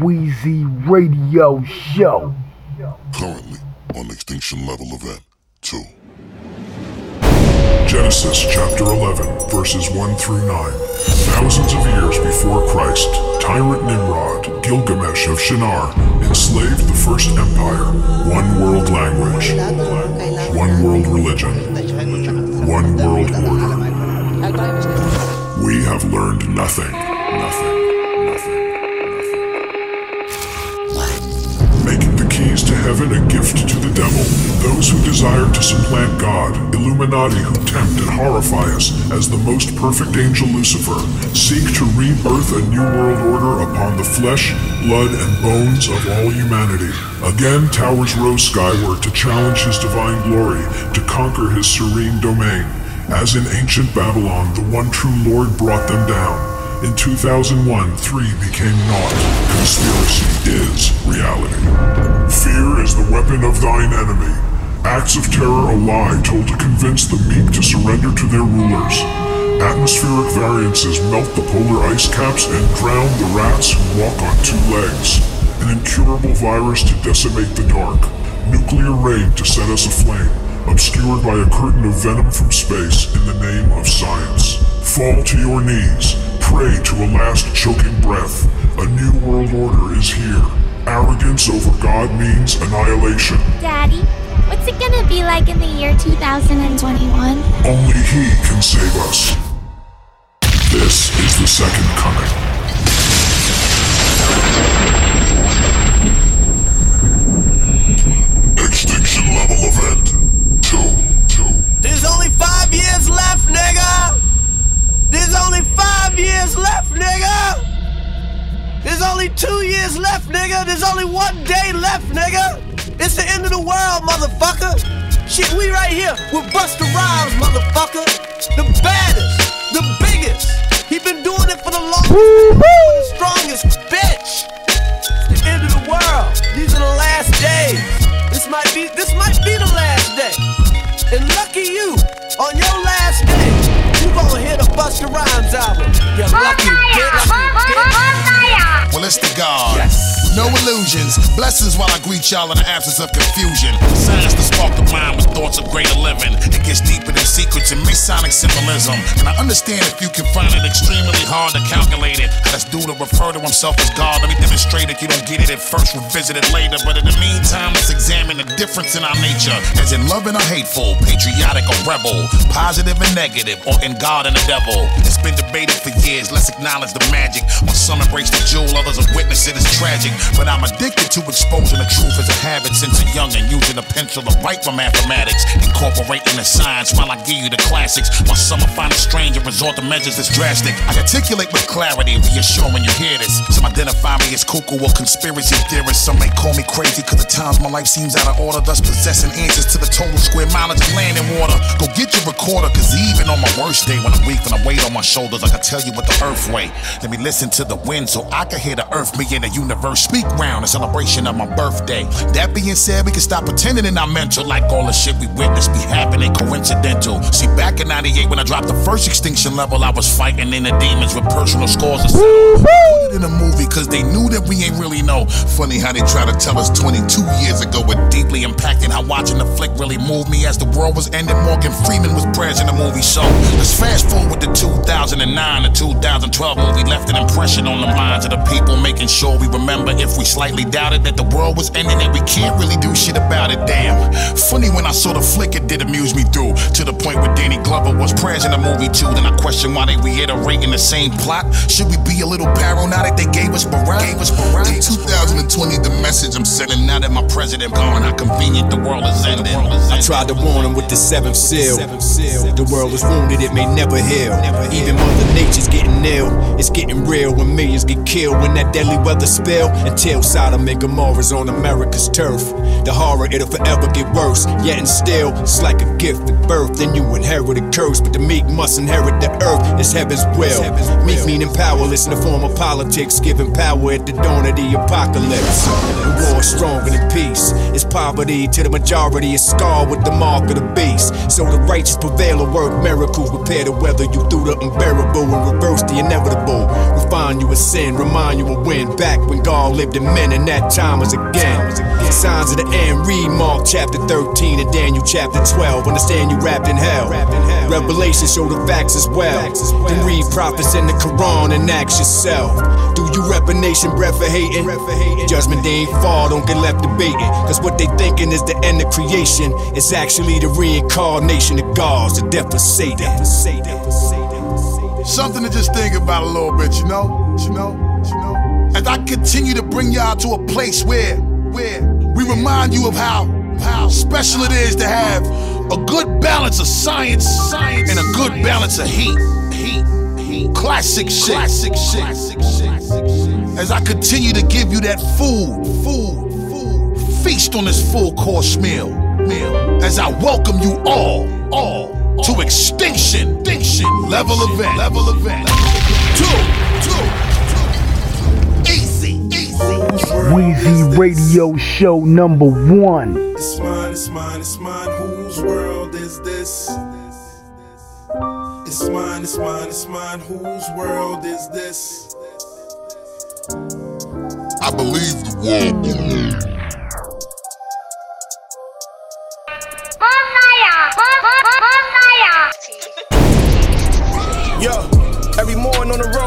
Wheezy Radio Show. Currently on Extinction Level Event 2. Genesis chapter 11, verses 1 through 9. Thousands of years before Christ, tyrant Nimrod, Gilgamesh of Shinar, enslaved the first empire. One world language, one world religion, one world order. We have learned nothing. Nothing. Heaven a gift to the devil. Those who desire to supplant God, Illuminati who tempt and horrify us as the most perfect angel Lucifer, seek to rebirth a new world order upon the flesh, blood, and bones of all humanity. Again, towers rose skyward to challenge his divine glory, to conquer his serene domain. As in ancient Babylon, the one true Lord brought them down. In 2001, three became naught. Conspiracy is reality. Fear is the weapon of thine enemy. Acts of terror a lie told to convince the meek to surrender to their rulers. Atmospheric variances melt the polar ice caps and drown the rats who walk on two legs. An incurable virus to decimate the dark. Nuclear rain to set us aflame, obscured by a curtain of venom from space in the name of science. Fall to your knees. Pray to a last choking breath. A new world order is here. Arrogance over God means annihilation. Daddy, what's it gonna be like in the year 2021? Only He can save us. This is the second coming. Left, nigga! It's the end of the world, motherfucker! Shit, we right here with Busta Rhymes, motherfucker! The baddest, the biggest! He been doing it for the longest, the strongest, bitch! It's the end of the world. These are the last days. This might be, this might be the last day. And lucky you, on your last day, you gonna hear the Busta Rhymes album. You lucky bitch. Well, it's the God. No illusions. Blessings while I greet y'all in the absence of confusion. Science to spark the mind with thoughts of greater living. It gets deeper than secrets and Masonic symbolism. And I understand if you can find it extremely hard to calculate it. That's due to refer to himself as God. Let me demonstrate it. You don't get it at first, revisit it later. But in the meantime, let's examine the difference in our nature. As in loving or hateful, patriotic or rebel, positive and negative, or in God and the devil. It's been debated for years. Let's acknowledge the magic. When some embrace the jewel, others are witness it as tragic. But I'm addicted to exposing the truth as a habit since a young and using a pencil to write for mathematics, incorporating the science while I give you the classics. While some find it strange and resort to measures that's drastic. I articulate with clarity, reassuring you hear this. Some identify me as cuckoo or conspiracy theorist. Some may call me crazy because at times my life seems out of order, thus possessing answers to the total square mileage of land and water. Go get your recorder, cause even on my worst day when I'm weak and I weight on my shoulders, I can tell you what the earth weigh. Let me listen to the wind so I can hear the earth me in the universe speak round in celebration of my birthday. That being said, we can stop pretending in our mental like all the shit we witnessed be happening coincidental. See, back in 98 when I dropped the first extinction level, I was fighting in the demons with personal scores settle. Put it in a movie cause they knew that we ain't really know. Funny how they try to tell us 22 years ago it deeply impacted how watching the flick really moved me as the world was ending. Morgan Freeman was present in the movie. So let's fast forward to 2009, the 2012 movie left an impression on the minds of the people, making sure we remember if we slightly doubted that the world was ending and we can't really do shit about it. Damn. Funny when I saw the flick, it did amuse me through to the point where Danny Glover was present in the movie too. Then I question why they reiterating the same plot. Should we be a little paranoid they gave us Barack? Gave us Barack. In 2020, the message I'm sending now that my president gone, how convenient the world is ending. I tried to warn him with the seventh seal. The world is wounded, it may never heal. Even Mother Nature's getting ill. It's getting real when millions get killed when that deadly weather spill. Until Sodom and Gomorrah is on America's turf. The horror, it'll forever get worse. Yet and still, it's like a gift at birth. Then you inherit a curse. But the meek must inherit the earth. It's heaven's will. Meek meaning powerless in the form of politics. giving power at the dawn of the apocalypse. The war stronger than peace. It's poverty to the majority, it's scarred with the mark of the beast. So the righteous prevail and work miracles, prepare to weather you through the unbearable and reverse the inevitable. Refine you of sin, remind you of when back when God lived in men, and that time was again. Signs of the end, read Mark chapter 13 and Daniel chapter 12. Understand you wrapped in hell. Revelation show the facts as well. Then read prophets in the Quran and ask yourself. Do you rep a nation breath for hating? Judgment day ain't far, don't get left debating. Cause what they thinking is the end of creation. It's actually the reincarnation of gods, the death of Satan. Something to just think about a little bit, you know? You know? You know? As I continue to bring y'all to a place where, where we remind you of how, how special it is to have a good balance of science, science and a good balance of heat. Heat. Heat. Classic shit. Classic shit. As I continue to give you that food, food, food, feast on this full course meal, meal. As I welcome you all, all to extinction, extinction, level event, level event. Two, two. Easy, easy. Weezy Radio Show number one. It's mine, it's mine, it's mine. Whose world is this? It's mine, it's mine, it's mine. Whose world is this? I believe the world believes. Yo, every morning on the road, easy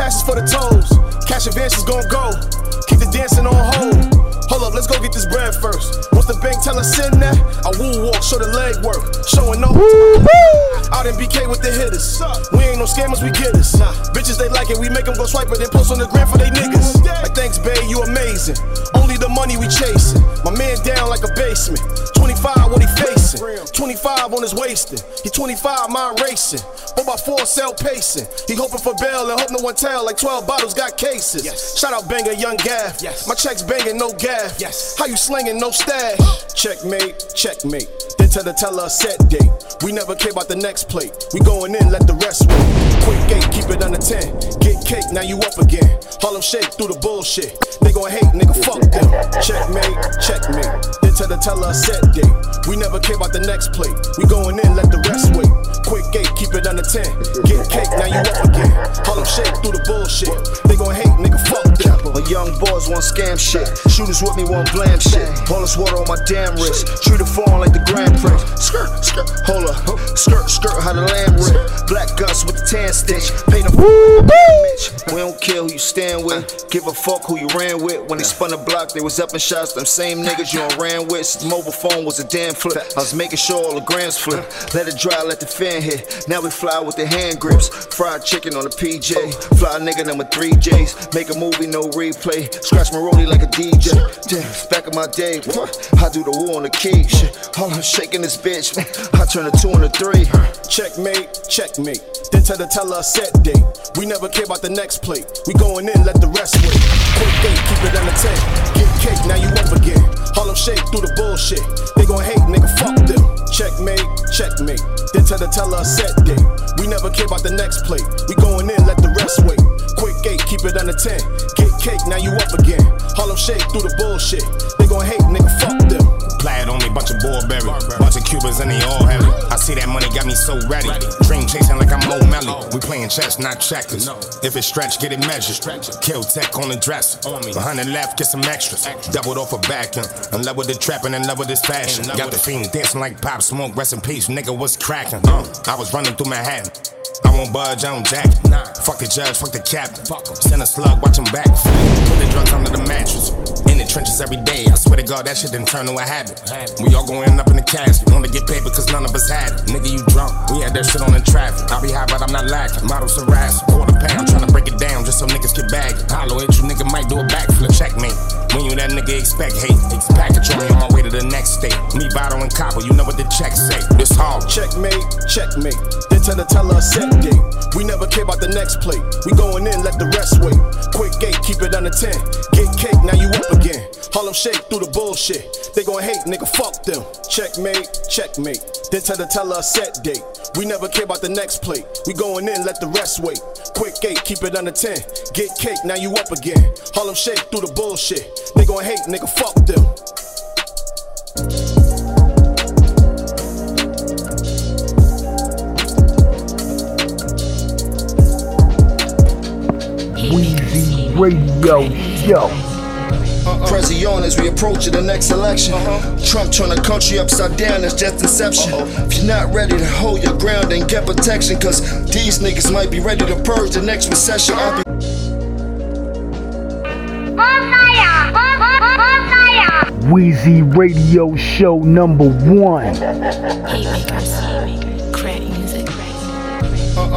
passes for the toes. Cash advances gon' go. Keep the dancing on hold. Hold up, let's go get this bread first. Once the bank tell us in that, I woo walk, show the leg work. Showing no. Out in BK with the hitters. We ain't no scammers, we get us. Bitches, they like it, we make them go swipe it, then post on the gram for they niggas. Like, thanks, babe, you amazing. Only the money we chasing. My man down like a basement. 25, what he facing? 25 on his wasting. He 25, mind racing. 4 by 4 cell pacing. He hoping for bail and hope no one tell. Like 12 bottles got cases. Shout out banger, young Gaff. My checks banging, no gaff. How you slinging, no stash? Checkmate, checkmate. Tell the teller set date. We never care about the next plate. We going in, let the rest wait. Quick gate, keep it under 10. Get cake, now you up again. Harlem shake through the bullshit. They gon' hate, nigga, fuck them. Checkmate, checkmate. Then tell the teller set date. We never care about the next plate. We going in, let the rest wait. Quick gate, keep it under 10. Get cake, now you up again. Harlem shake through the bullshit. They gon' hate, nigga, fuck them. My young boys want scam shit. Shooters with me want blam shit. All this water on my damn wrist. Treat it foreign like the Grand Prix. Skirt, skirt, hold up. Skirt, skirt, how the lamb rip. Black guts with the tan stitch. Paint damage. We don't care who you stand with. Give a fuck who you ran with. When they spun the block, they was up in shots. Them same niggas you on ran with. Since the mobile phone was a damn flip. I was making sure all the grams flip. Let it dry, let the fan Now we fly with the hand grips. Fried chicken on the PJ. Fly nigga number three J's. Make a movie, no replay. Scratch my rollie like a DJ. Damn, back in my day. I do the war on the key. Shit, all I'm shaking this bitch. I turn a two and a three. Checkmate, checkmate. Then tell the teller a set date. We never care about the next plate. We going in, let the rest wait. Quick gate, keep it under 10. Get cake, now you up again. Harlem shake through the bullshit. They gon' hate, nigga, fuck them. Checkmate, checkmate. Then tell the teller a set date. We never care about the next plate. We going in, let the rest wait. Quick gate, keep it under 10. Get cake, now you up again. Harlem shake through the bullshit. They gon' hate, nigga, fuck them. Plaid on me, bunch of Burberry. Bunch of Cubans and they all heavy. I see that money got me so ready. Dream chasing like I'm Mo Melly. We playing chess, not checkers. If it's stretch, get it measured. Kill tech on the dress. Behind the left, get some extras. Doubled off a vacuum. In love with the trap and in love with this fashion. Got the fiend dancing like pop smoke. Rest in peace, nigga, what's cracking? Uh, I was running through Manhattan. I won't budge, I don't jack. Fuck the judge, fuck the captain. Send a slug, watch him back. Put the drugs under the mattress. In the trenches every day. I swear to God, that shit didn't turn to a habit. We all going up in the casket. Wanna get paid because none of us had it. Nigga, you drunk. We had that shit on the traffic. I be high, but I'm not lacking. Models harass. Quarter pound, trying to break it down just so niggas get bagged. Hollow at you, nigga might do a backflip. Checkmate. When you that nigga expect hate. On me on my way to the next state. Me, Votto, and Copper, you know what the check say. This hard. Checkmate, checkmate. Tell the teller a set date. We never care about the next plate. We going in, let the rest wait. Quick gate, keep it under 10. Get cake, now you up again. Harlem shake through the bullshit. They gon' hate, nigga, fuck them. Checkmate, checkmate. Then tell the teller a set date. We never care about the next plate. We going in, let the rest wait. Quick gate, keep it under 10. Get cake, now you up again. Harlem shake through the bullshit. They gon' hate, nigga, fuck them. Weezy Radio Show. Prezi on as we approach the next election. Uh-huh. Trump turn the country upside down, that's just inception. If you're not ready to hold your ground, and get protection. Cause these niggas might be ready to purge the next recession. I'll be Weezy Radio Show number one.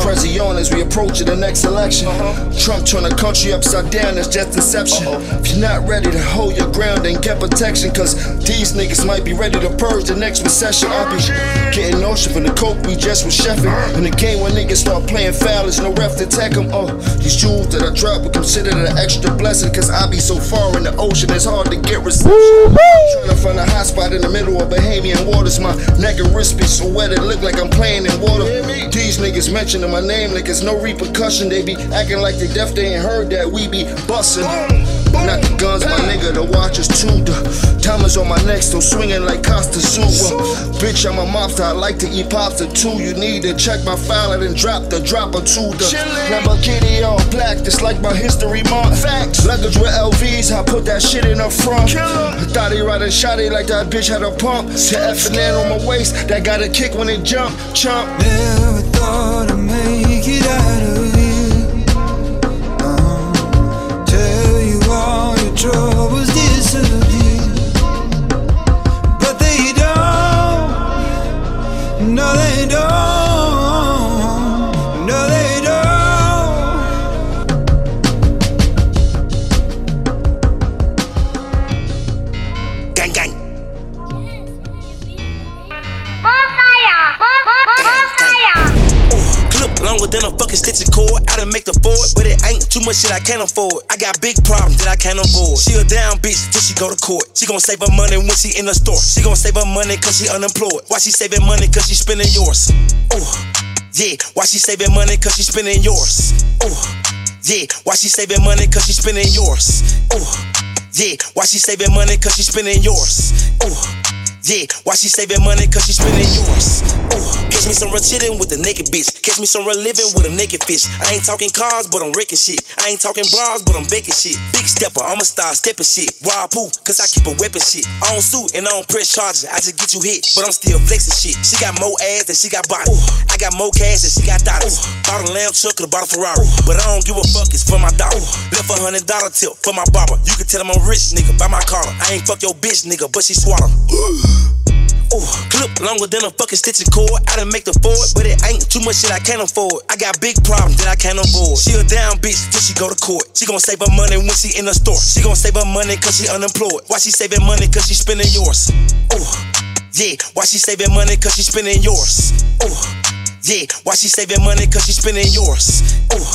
Prezi on as we approach to the next election. Trump turn the country upside down, that's just inception. If you're not ready to hold your ground, and get protection. Cause these niggas might be ready to purge the next recession. I'll be getting notion from the coke we just was chefing. In the game when niggas start playing foul, there's no ref to tech them. Oh, uh, these jewels that I drop, we consider an extra blessing. Cause I be so far in the ocean, it's hard to get reception. Trying to find a hot spot in the middle of Bahamian waters. My neck and wrist be so wet, it look like I'm playing in water. These niggas mentioning my name like it's no repercussion. They be acting like they deaf, they ain't heard that we be bussin'. Not the guns, my nigga, the watches too. The timers on my neck, still swinging like Costa Zua. Bitch, I'm a mobster, I like to eat pasta too. You need to check my file and then drop the drop or two. The Lamborghini all black, just like my history month. Facts. Luggage with LVs, I put that shit in the front. I thought he riding shotty like that bitch had a pump. Said F and N on my waist, that got a kick when it jump, chump. Never thought longer than a cord. I done make the Ford, but it ain't too much shit I can't afford. I got big problems that I can't avoid. She a down bitch till she go to court. She gon' save her money when she in the store. She gon' save her money cause she unemployed. Why she saving money cause she spending yours? Ooh, yeah. Why she saving money cause she spending yours? Ooh, yeah. Why she saving money cause she spending yours? Ooh, yeah. Why she saving money cause she spending yours? Ooh. Yeah, why she saving money? Cause she spending yours. Ooh, catch me some real chillin' with a naked bitch. Catch me some real living with a naked fish. I ain't talking cars, but I'm wrecking shit. I ain't talking bras, but I'm baking shit. Big stepper, I'm a star stepping shit. Wild poo, cause I keep a weapon shit. I don't suit and I don't press charges. I just get you hit, but I'm still flexing shit. She got more ass than she got body. I got more cash than she got dollars. Bought a lamb truck, could've bought a Ferrari. But I don't give a fuck, it's for my dollar. Left a hundred dollar tip for my barber. You can tell I'm a rich, nigga, by my collar. I ain't fuck your bitch, nigga, but she swallow. Ooh, clip longer than a fucking stitching cord. I done make the Ford, but it ain't too much shit I can't afford. I got big problems that I can't avoid. She a down bitch till she go to court. She gon' save her money when she in the store. She gon' save her money cause she unemployed. Why she saving money cause she spending yours? Ooh, yeah. Why she saving money cause she spending yours? Ooh, yeah. Why she saving money cause she spending yours? Ooh,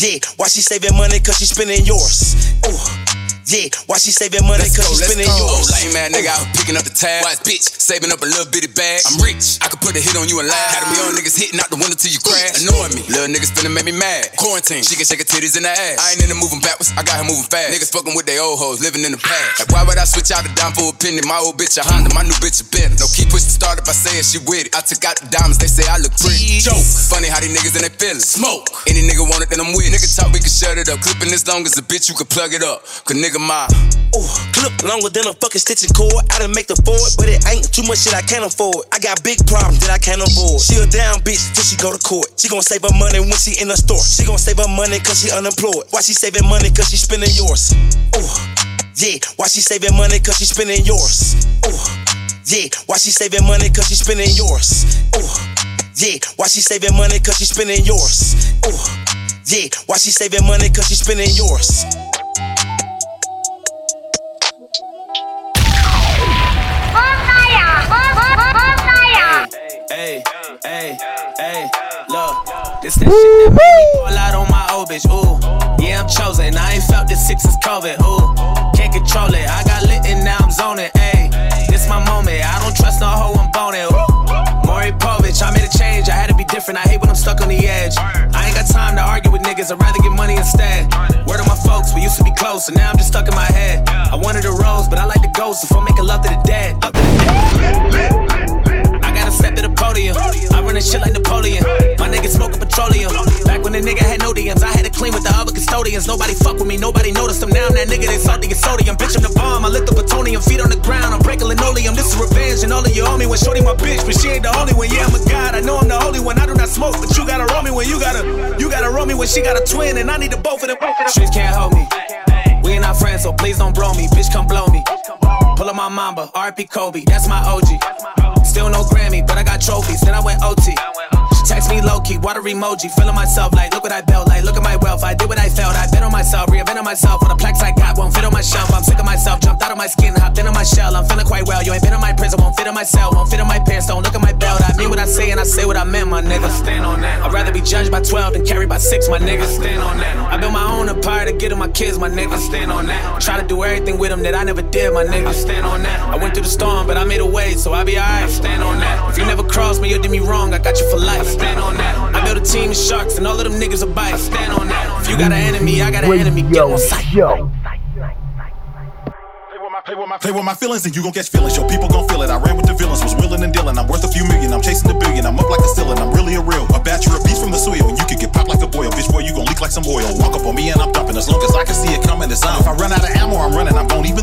yeah. Why she saving money cause she spending yours? Ooh. Yeah, why she saving money? Let's Cause go, she spending go. yours. Lame man, nigga out picking up the tab. Wise bitch, saving up a little bitty bag. I'm rich, I could put a hit on you and lie. Had them young niggas hitting out the window till you crash. Annoying me, little niggas finna make me mad. Quarantine, she can shake her titties in the ass. I ain't into moving backwards, I got her moving fast. Niggas fucking with they old hoes, living in the past. Like, why would I switch out the dime for a penny? My old bitch a Honda, my new bitch a Bentley. No key push to start if I say it, she with it. I took out the diamonds, they say I look pretty. Joke, funny how these niggas in they feelings. Smoke, any nigga want it, then I'm with it. Nigga talk, we can shut it up. Clipping as long as a bitch, you can plug it up. Cause nigga, my. Ooh, clip longer than a fucking stitching cord. I done make the Ford, but it ain't too much shit I can't afford. I got big problems that I can't avoid. She a down bitch till she go to court. She gon' save her money when she in the store. She gon' save her money cause she unemployed. Why she saving money? Cause she spending yours. Ooh, yeah. Why she saving money? Cause she spending yours. Ooh, yeah. Why she saving money? Cause she spending yours. Ooh, yeah. Why she saving money? Cause she spending yours. Ooh, yeah. Why she saving money? Cause she spending yours. Hey, hey, hey, look, this that shit that made me fall out on my old bitch. Ooh, yeah, I'm chosen. I ain't felt this six since COVID. Ooh, can't control it. I got lit and now I'm zoning. Hey, this my moment. I don't trust no hoe. I'm boning. Maury Povich, I made a change. I had to be different. I hate when I'm stuck on the edge. I ain't got time to argue with niggas. I'd rather get money instead. Word of my folks, we used to be close, so now I'm just stuck in my head. I wanted a rose, but I like the ghost. If I'm making love to the dead, up lit, lit. dead. Step to the podium. I run this shit like Napoleon. My niggas smoking petroleum. Back when the nigga had no DMs, I had to clean with the other custodians. Nobody fuck with me, nobody noticed them. Now I'm that nigga that's salty as sodium. Bitch, I'm the bomb. I lit the plutonium. Feet on the ground, I'm breaking linoleum. This is revenge, and all of you owe me when shorty my bitch, but she ain't the only one. Yeah, I'm a god. I know I'm the only one. I do not smoke, but you gotta roll me when you gotta. You gotta roll me when she got a twin, and I need the both of them. Streets can't hold me. We ain't not friends, so please don't blow me. Bitch, come blow me. Pull up my mamba, RP Kobe, that's my OG. Still no Grammy, but I got trophies. Then I went OT. Text me low key, water emoji, feeling myself like, look what I built, like, look at my wealth. I did what I felt, I bet on myself, reinvented myself. All the plaques I got won't fit on my shelf. I'm sick of myself, jumped out of my skin, hopped into my shell. I'm feeling quite well. You ain't been in my prison, won't fit in my cell, won't fit in my pants, don't look at my belt. I mean what I say and I say what I meant, my nigga. Stand on that. I'd rather be judged by 12 than carried by 6, my nigga. Stand on that. I built my own empire to get to my kids, my nigga. Stand on that. Try to do everything with them that I never did, my nigga. Stand on that. I went through the storm, but I made a way, so I'll be alright. Stand on that. If you never cross me, you did me wrong, I got you for life. Stand on that. I built a team of sharks, and all of them niggas are bites. Stand on that. If you got an enemy, I got an enemy. Get on sight. Yo. Play with, my, play with my feelings and you gon' catch feelings. Yo, people gon' feel it. I ran with the villains, was willing and dealing. I'm worth a few million, I'm chasing the billion. I'm up like a ceiling, I'm really a real. A batch of piece from the soil. You could get popped like a boil. Bitch, boy, you gon' leak like some oil. Walk up on me and I'm dumping. As long as I can see it coming, it's on. If I run out of ammo, I'm running. I'm gone, even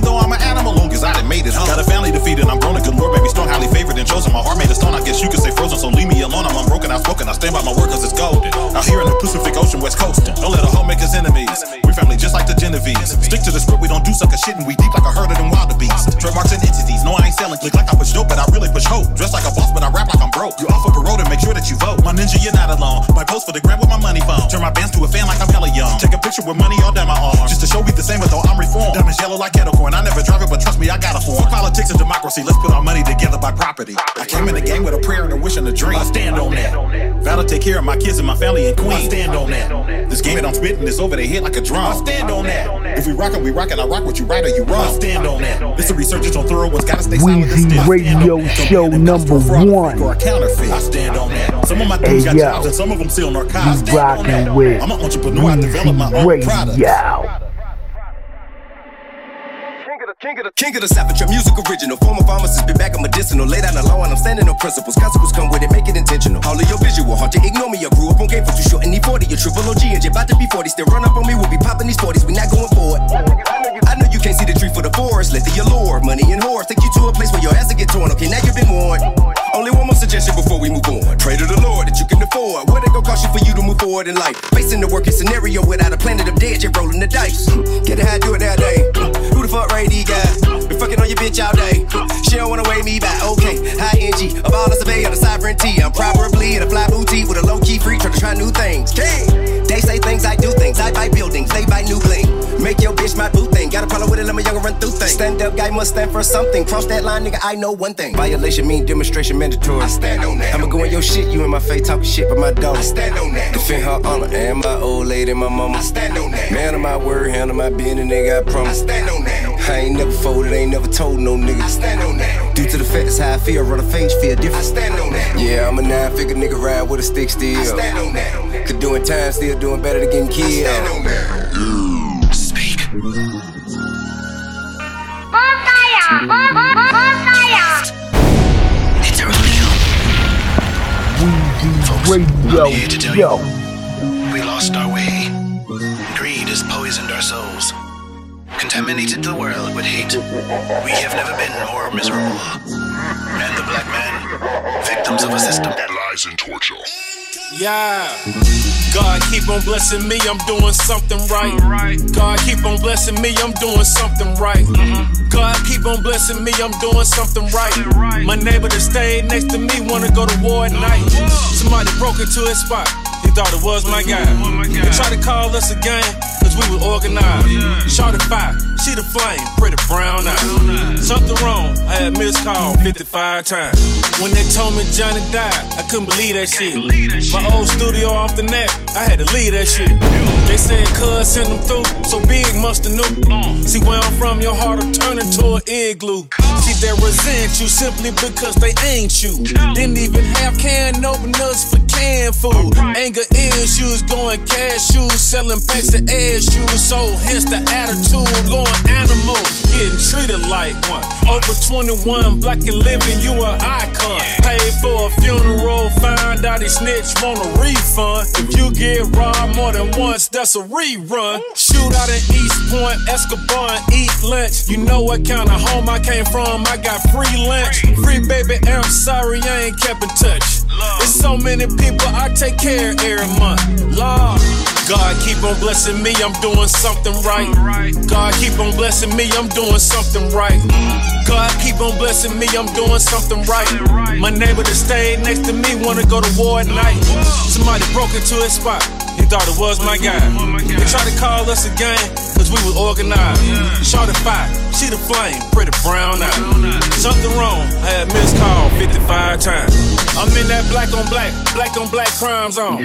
Pacific Ocean, West Coast. Don't let a hoe make us enemies. We family just like the Genovese. Stick to the script, we don't do sucker shit and we deep like a herd of them wildebeest. Trademarks and entities. No, I ain't selling. Click like I push dope, but I really push hope. Dress like a boss, but I rap like I'm broke. You offer parole to make sure that you vote. My ninja, you're not alone. My post for the gram with my money phone. Turn my bands to a fan like I'm hella young. Take a picture with money all down my arm. Just to show we the same, but though I'm reformed. Diamonds yellow like kettle corn. I never drive it, but trust me, I got a form. Politics and democracy. Let's put our money together by property. I came in the game with a prayer and a wish and a dream. I stand on that. Vow to take care of my kids family and queen. I stand on that. This game that I'm spitting is over their head like a drum. I stand on that. If we rockin', we rockin'. I rock what you right or you wrong. I stand on that. It's a resurgence on thorough ones. Gotta stay silent and Weezy still. Radio Show number one. Or a counterfeit. I stand on that. Some of my dudes Hey, got yo. jobs and some of them still narcotics. You rockin' with I'm an entrepreneur. I develop my own Weezy products. Radio. King of the Savage, your music original. Former pharmacist, been back on medicinal. Lay down the law and I'm standing on principles. Consequences come with it, make it intentional. All of your visual haunted, ignore me. I grew up on game for too short and need 40. Your triple OG and you're about to be 40. Still run up on me, we'll be popping these 40s. We not going forward. I know you can't see the tree for the forest. Let the allure, money and whore take you to a place where your ass will get torn. Okay, now you've been warned. Only one more suggestion before we move on. Pray to the Lord that you can afford. What it gon' cost you for you to move forward in life? Facing the working scenario without a planet of dead, you're rolling the dice. Get it how do it that day. Fuck Ray D guy? Been fucking on your bitch all day. She don't wanna weigh me back. Okay, high NG. Of all the survey of the sovereignty. I'm probably in a fly boutique with a low key freak trying to try new things. King. They say things, I do things. I buy buildings, they buy new bling. Make your bitch my boo thing. Got a problem with it, let my younger run through things. Stand up guy must stand for something. Cross that line, nigga, I know one thing. Violation mean demonstration mandatory. I stand on that. I'ma go in your shit, you in my face talking shit, but my dog. I stand on that. Defend her honor and my old lady, my mama. I stand on that. Man of my word, handle my business, nigga, I promise. I stand on that. I ain't never folded, ain't never told no nigga. I stand on that. Due to the facts, how I feel, run a face, feel different. I stand on that. Yeah, I'm a nine figure nigga, ride with a stick still. I stand on that. Could doing time, still doing better than getting killed. I stand on that. Speak. Weezy Radio Show. We lost our way. Contaminated the world with hate. We have never been more miserable. And the black man, victims of a system that lies in torture. Yeah. God keep on blessing me, I'm doing something right. God keep on blessing me, I'm doing something right. God keep on blessing me, I'm doing something right. My neighbor that stayed next to me wanna go to war at night. Somebody broke into his spot. He thought it was my guy. They tried to call us a we were organized. Shot fire, she the flame, pretty brown eyes. Something wrong, I had missed call 55 times. When they told me Johnny died, I couldn't believe that shit. My old studio off the net, I had to leave that shit. They said cuz send them through, so big must have knew. See where I'm from, your heart will turn into an igloo. See they resent you simply because they ain't you. Didn't even have can openers for and food. Anger issues, going cash shoes, selling packs of ass shoes. So hence the attitude, going animal, getting treated like one. Over 21, black and living, you an icon. Paid for a funeral, find out he snitch, want a refund. If you get robbed more than once, that's a rerun. Shoot out in East Point, Escobar, and eat lunch. You know what kind of home I came from, I got free lunch. Free baby, I'm sorry I ain't kept in touch. It's so many people I take care of every month. Lord, God keep on blessing me, I'm doing something right. God keep on blessing me, I'm doing something right. God keep on blessing me, I'm doing something right. My neighbor that stayed next to me wanna go to war at night. Somebody broke into his spot. He thought it was my guy. They tried to call us again, cause we was organized. Shot at fire, she the flame, pretty brown eye. Something wrong, I had missed call 55 times. I'm in that black on black, black on black crime zone.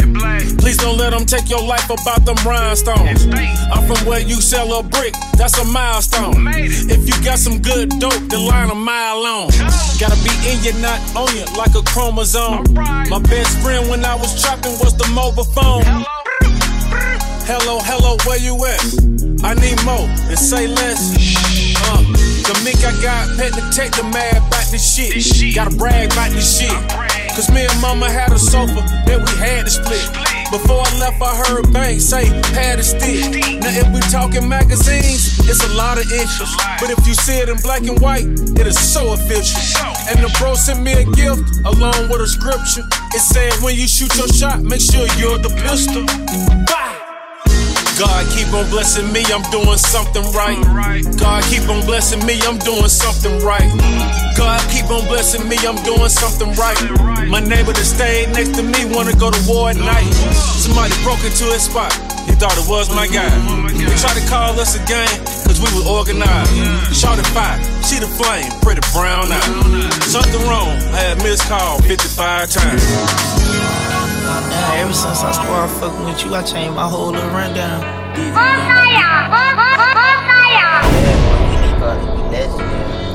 Please don't let them take your life about them rhinestones. I'm from where you sell a brick, that's a milestone. If you got some good dope, then line a mile long. Gotta be in you, not on you, like a chromosome. My best friend when I was trapping was the mobile phone. Hello, hello, hello, where you at? I need more and say less. Uh, the mink I got, pet the mad about this shit. Gotta brag about this shit. Cause me and mama had a sofa that we had to split. Before I left, I heard Bank say, pad a stick. Now, if we talking magazines, it's a lot of interest. But if you see it in black and white, it is so official. And the bro sent me a gift along with a scripture. It said, when you shoot your shot, make sure you're the pistol. Bye! God keep on blessing me, I'm doing something right. God keep on blessing me, I'm doing something right. God keep on blessing me, I'm doing something right. My neighbor that stayed next to me wanna go to war at night. Somebody broke into his spot. He thought it was my guy. They tried to call us again, cause we was organized. Shot at fire, she the flame, pretty brown eye. Something wrong, I had missed call 55 times. Now, ever since I started fucking with you, I changed my whole little rundown.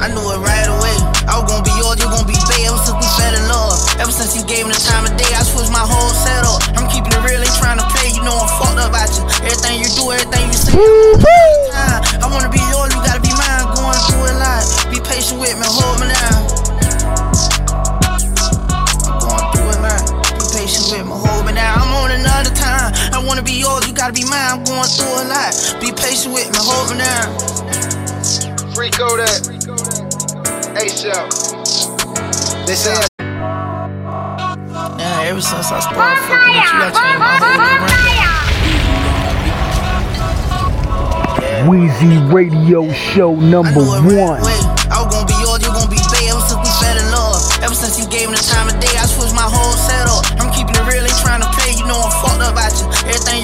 I knew it right away. I was gonna be yours, you gon' be bae ever since we fell in love. Ever since you gave me the time of day, I switched my whole setup. I'm keeping it real, ain't trying to play. You know I'm fucked up about you. Everything you do, everything you say. I wanna be yours, you gotta be mine. Going through it live. Be patient with me, hold me down. I wanna be yours, you gotta be mine. I'm going through a lot. Be patient with me, hold me down. Rico that. ASAP. They say I Now, ever since I started fucking with you, I changed my whole little rundown. Wheezy Radio Show number one.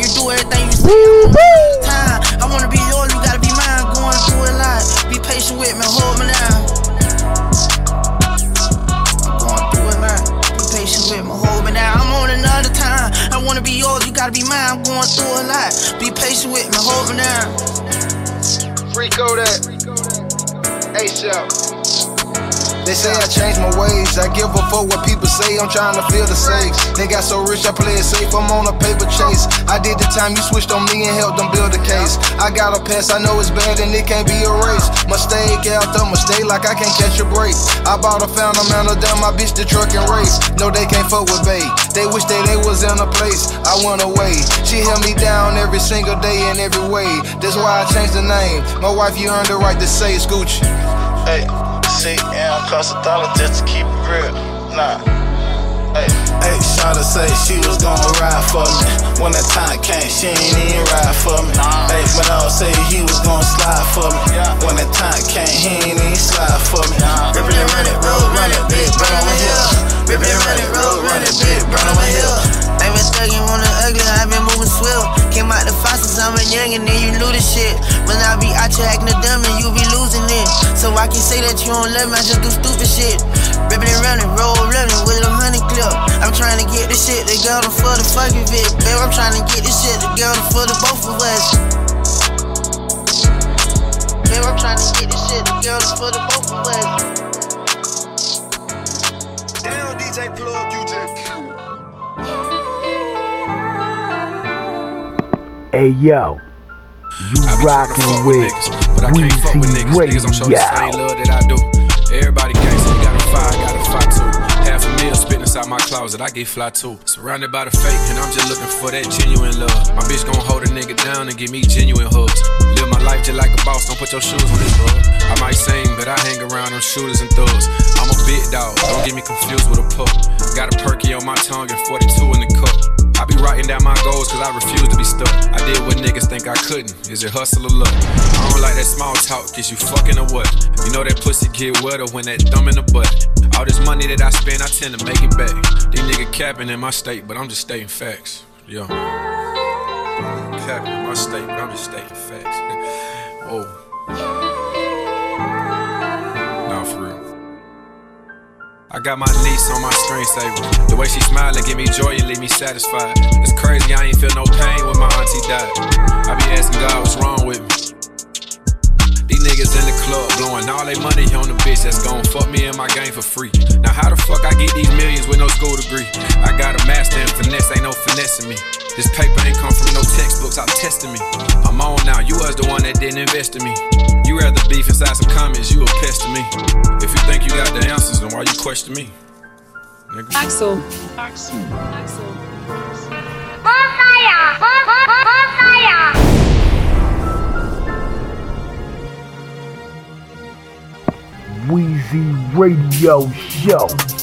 Everything do, everything you say. Time. I wanna be yours, you gotta be mine. Going through a lot. Be patient with me, hold me down. I'm going through a lot. Be patient with me, hold me down. I'm on another time. I wanna be yours, you gotta be mine. I'm going through a lot. Be patient with me, hold me down. Rico that. ASAP. They say I changed my ways. I give a fuck what people say. I'm trying to feel the same. They got so rich, I play it safe. I'm on a paper chase. I did the time you switched on me and helped them build a case. I got a pass, I know it's bad and it can't be erased. Mistake after mistake, like I can't catch a break. I bought a found a man down my bitch the truck and race. No, they can't fuck with Bay. They wish that they was in a place. I went away. She held me down every single day in every way. That's why I changed the name. My wife, you earned the right to say it's Gucci. Hey, yeah, cost a dollar just to keep it real. Nah. Hey, hey, Shawty say she was gonna ride for me. When that time came, she ain't even ride for me. Nah. Hey, but I say he was gonna slide for me. Yeah. When that time came, he ain't even slide for me. Rippin' and run it, road, run it, big burn on my hill. Rippin' and run it, road, run it, big burn on my hill. I been thuggin' on the ugly, I been moving swift. Came out the faucets, I'm a young and then you knew the shit. When I be out here acting dumb and you be losing it. So I can say that you don't love me, I just do stupid shit. Rippin' and running, roll running with a honey clip. I'm trying to get this shit together for the fucking bit. Babe, I'm trying to get this shit together for the both of us. Babe, I'm trying to get this shit together for the both of us. Damn, DJ Plug, you just. Hey yo, you rockin' with but I can't fuck with niggas. Niggas don't show the same love that I do. Everybody gangsta, you got a fire, got a fire too. Half a meal spitting inside my closet, I get fly too. Surrounded by the fake, and I'm just looking for that genuine love. My bitch gon' hold a nigga down and give me genuine hugs. Live my life just like a boss, don't put your shoes on this rug. I might sing, but I hang around them shooters and thugs. I'm a big dog, don't get me confused with a pup. Got a perky on my tongue and 42 in the cup. I be writing down my goals cause I refuse to be stuck. I did what niggas think I couldn't. Is it hustle or luck? I don't like that small talk, is you fucking or what? You know that pussy get wetter when that thumb in the butt. All this money that I spend, I tend to make it back. These niggas capping in my state, but I'm just stating facts. Yo. Capping in my state, but I'm just stating facts. Oh. I got my niece on my screensaver. The way she smile and give me joy and leave me satisfied. It's crazy, I ain't feel no pain when my auntie died. I be asking God what's wrong with me. These niggas in the club blowing all they money on the bitch that's gon' fuck me and my game for free. Now how the fuck I get these millions with no school degree? I got a master in finesse, ain't no finessing me. This paper ain't come from no textbooks, I'm testing me. I'm on now, you was the one that didn't invest in me. You rather beef inside some comments, you a pest to me. If why you question me? Nigga. Axel. Axel. Axel. Wheezy Radio Show.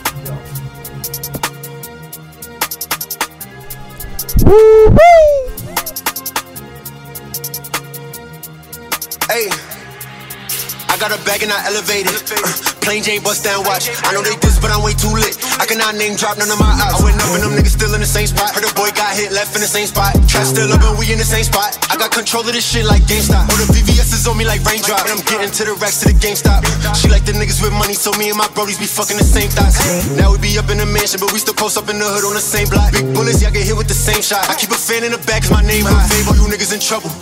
Got a bag and I elevated. Uh, plain Jane bust down watch. I know they diss, but I'm way too lit. I cannot name drop none of my ops. I went up and them niggas still in the same spot. Heard a boy got hit, left in the same spot. Trap still up and we in the same spot. I got control of this shit like GameStop. All the VVS is on me like raindrop. And I'm getting to the racks to the GameStop. She like the niggas with money, so me and my brodies be fucking the same thoughts. Now we be up in the mansion, but we still post up in the hood on the same block. Big bullets, y'all get hit with the same shot. I keep a fan in the back, cause my name high. Fave, you niggas in trouble.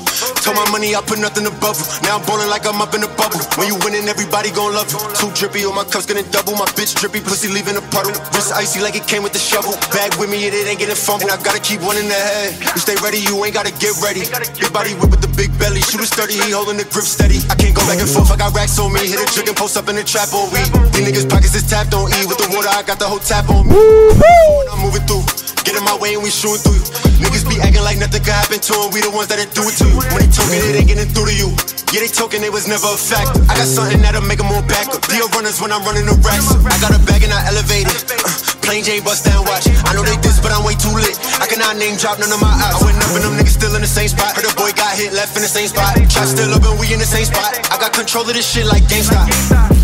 Told my money, I put nothing above you. Now I'm ballin' like I'm up in the bubble. When you winning, everybody gon' love you. Too drippy, all my cups gonna double. My bitch drippy, pussy leaving a puddle. Wrist icy like it came with the shovel. Bag with me, it ain't getting fumbled. And I gotta keep one in the head. You stay ready, you ain't gotta get ready. Big body whip with the big belly. Shoot a sturdy, he holding the grip steady. I can't go back and forth, I got racks on me. Hit a trick and post up in the trap on weed. These niggas pockets is tapped on E. With the water, I got the whole tap on me. I'm moving through. Get in my way and we shooting through you. Niggas be acting like nothing could happen to them. We the ones that do it to you. When they talking, it ain't getting through to you. Yeah, they talking, it was never a fact. I got something that'll make them more back up. Deal runners when I'm running the racks. I got a bag and I elevated. Uh, plain Jane bust down watch. I know they diss, but I'm way too lit. I cannot name drop none of my ops. I went up and them niggas still in the same spot. Heard a boy got hit, left in the same spot. Trap still up and we in the same spot. I got control of this shit like GameStop.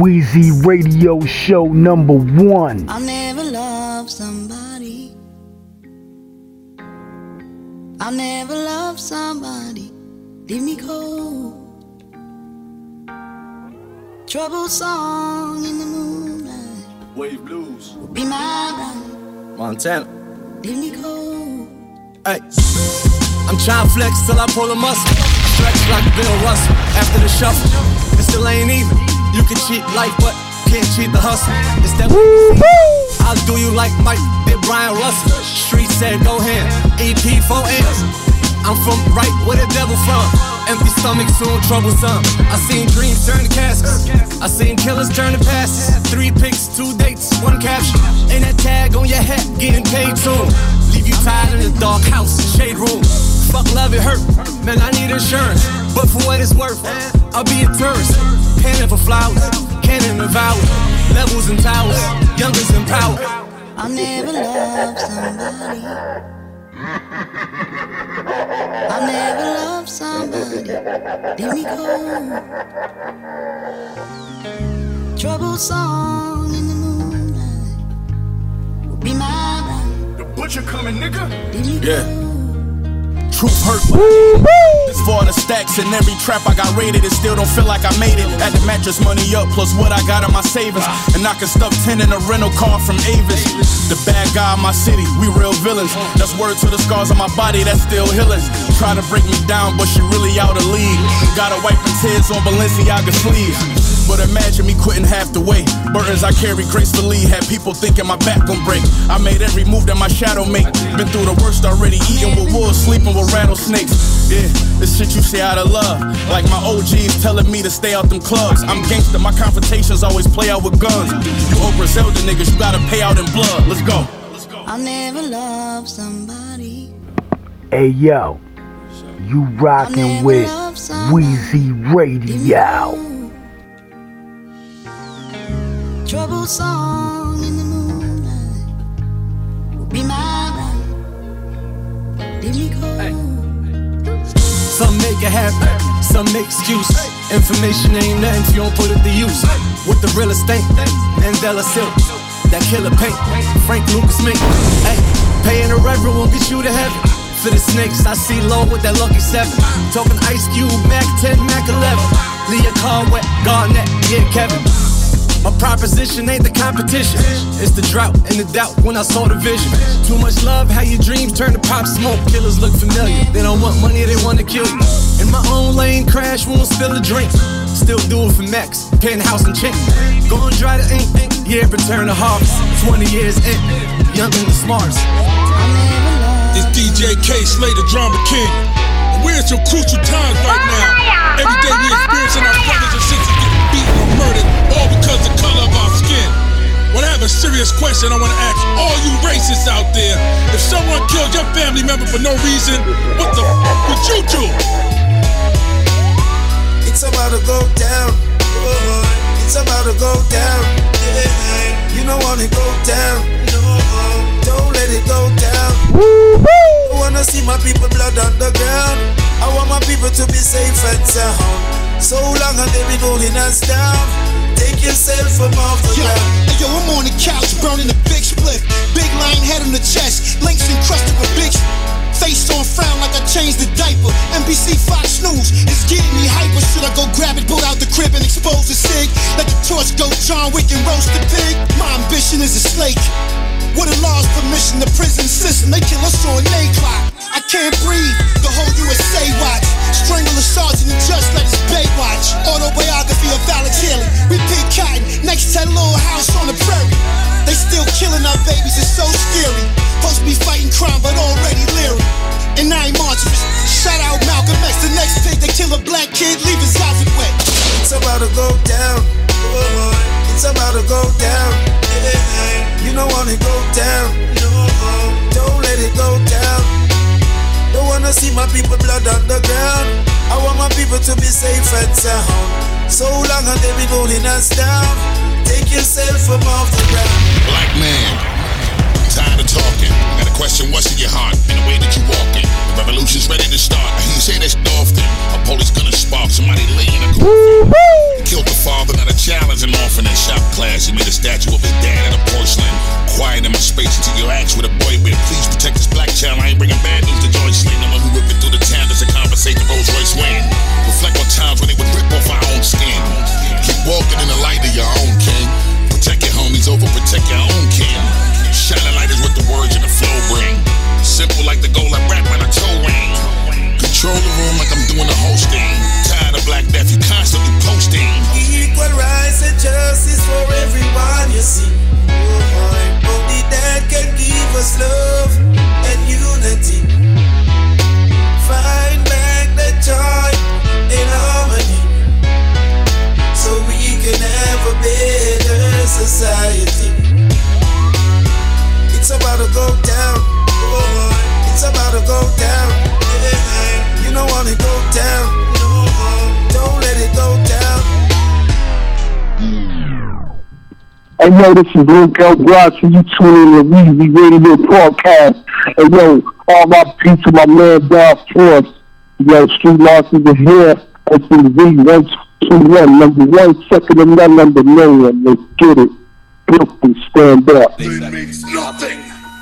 Wheezy Radio Show number one. I'll never love somebody. I'll never love somebody. Leave me cold. Trouble song in the moonlight. Wave blues. Will be my ride. Montana. Leave me cold. Hey. I'm trying to flex till I pull a muscle. Stretch like Bill Russell. After the shuffle, it still ain't even. You can cheat life, but can't cheat the hustle. It's that I'll do you like Mike did Brian Russell. Street said go ahead. EP 4 M's. I'm from right where the devil from. Empty stomach soon troublesome. I seen dreams turn to caskets. I seen killers turn to passes. Three picks, two dates, one caption. And that tag on your hat getting paid soon. Leave you tied in the dark house, shade room. Fuck love, it hurt. Man, I need insurance. But for what it's worth, I'll be a tourist. Panning for flowers, cannon and vowels. Levels and towers, youngest in power. I'll never love somebody. I'll never love somebody. Leave me cold. Trouble song in the moonlight will be my ride. The butcher coming, nigga. Yeah. Truth hurt. This for the stacks and every trap I got raided. It still don't feel like I made it. At the mattress, money up, plus what I got in my savings. And I can stuff 10 in a rental car from Avis. The bad guy in my city, we real villains. That's word to the scars on my body, that's still healing. Try to break me down, but she really out of league. Gotta wipe the tears on Balenciaga sleeves. But imagine me quitting half the way. Burdens I carry gracefully had people thinking my back gon' break. I made every move that my shadow make. Been through the worst already, eating with wolves, sleeping with rattlesnakes. Yeah, this shit you say out of love. Like my OGs telling me to stay out them clubs. I'm gangster, my confrontations always play out with guns. You Oprah Zelda niggas, you gotta pay out in blood. Let's go. I'll never love somebody. Hey yo, you rockin' with Wheezy Radio. Song in the moonlight will be my right. Me cold. Some make it happen, some make excuse. Information ain't nothing if you don't put it to use. With the real estate, Mandela Silk, that killer paint, Frank Lucas Mink. Hey, paying a reverend won't get you to heaven. For the snakes, I see low with that lucky seven. Talking Ice Cube, Mac 10, Mac 11. Leah Conway, Garnett, yeah, Kevin. My proposition ain't the competition. It's the drought and the doubt when I saw the vision. Too much love, how your dreams turn to pop smoke. Killers look familiar. They don't want money, they wanna kill you. In my own lane, crash, won't spill a drink. Still do it for Max, penthouse and chick. Go and dry the ink, yeah, return the harvest. 20 years in, young and the smartest. It's DJ K, Slay the Drama King. We're in some crucial times right now. Every day we experiencing our brothers because the color of our skin. Well, I have a serious question I want to ask all you racists out there. If someone killed your family member for no reason, what the f would you do? It's about to go down. It's about to go down. You don't wanna go down. Don't let it go down. I wanna see my people blood on the ground. I want my people to be safe and sound. So long and they been holding us down. Take yourself from off the Yo, ground. yo, I'm on the couch burning a big split. Big line head on the chest, links encrusted with big. Face on frown like I changed the diaper. NBC Fox News is getting me hyper. Should I go grab it, pull out the crib and expose the sig? Let the torch go John Wick and roast the pig? My ambition is a slake. With a law's permission, the prison system, they kill us on a clock. I can't breathe, the whole USA watch. Strangle a sergeant and just let his bay watch. Autobiography of Alex Haley. We pick cotton next to that little house on the prairie. They still killing our babies, it's so scary. Supposed to be fighting crime, but already leery. And I ain't marching. Shout out Malcolm X, the next pig, they kill a black kid, leave his outfit wet. It's about to go down. Oh, it's about to go down. Yeah. You don't wanna go down. No, don't let it go down. Don't wanna see my people blood on the ground. I want my people to be safe and sound. So long and they been holding us down. Take yourself from off the ground. Black man, tired of talking. Got a question, what's in your heart? And the way that you walking. The revolution's ready to start. I hear you say that shit often. A police gonna spark somebody laying a coffin. Killed the father, not a challenge an orphan in that shop class. He made a statue of his dad out of porcelain. Quiet in my space until you ask with a boy been. Please protect this black child. I ain't bringing bad news to Joyce Lane. I'm who whipping through the town just a conversation Rolls Royce win. Reflect on times when they would rip off our own skin. Keep walking in the light of your own king. Protect your homies over, protect your own kin. Shining light is what the words and the flow bring. Simple like the goal I rap when I toe ring. Control the room like I'm doing the hosting. Of black death, you constantly posting. Equal rights and justice for everyone you see. Oh only that can give us love and unity. Find back the joy and harmony, so we can have a better society. It's about to go down. Oh, it's about to go down. You don't wanna go down. No, don't let it go down. Hey yo, this is Luke L. Gross, and you tuning in to Weezy Radio Podcast. Hey yo, all my peace to my man Down Force. Yo, Street Losses are here. This is V121, number one, second and none, number million. Let's get it. Brooklyn, stand up. Nothing. Nothing means nothing.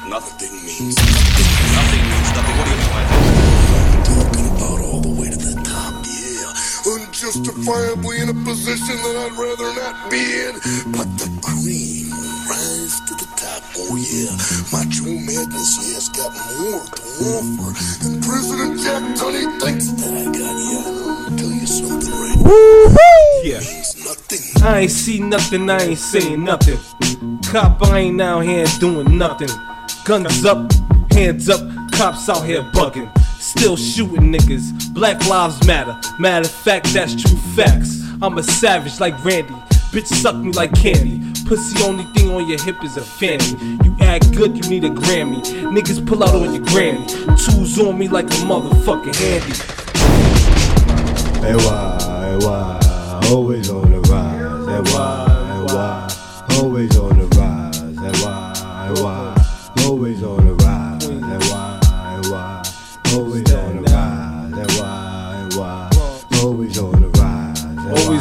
Nothing means nothing. What are you Unjustifiably in a position that I'd rather not be in. But the cream rise to the top. Oh yeah, Macho Madness yeah, has got more to offer. And President Jack Tunney thinks that I got you. I'll tell you something right now. Yeah. I ain't see nothing, I ain't saying nothing. Cop, I ain't out here doing nothing. Guns up, hands up, cops out here bugging. Still shooting niggas. Black lives matter. Matter of fact, that's true facts. I'm a savage like Randy. Bitch suck me like candy. Pussy only thing on your hip is a fanny. You act good, you need a Grammy. Niggas pull out on your granny. Tools on me like a motherfucking handy. Hey why, hey why, always on the rise. Hey why, hey why, always on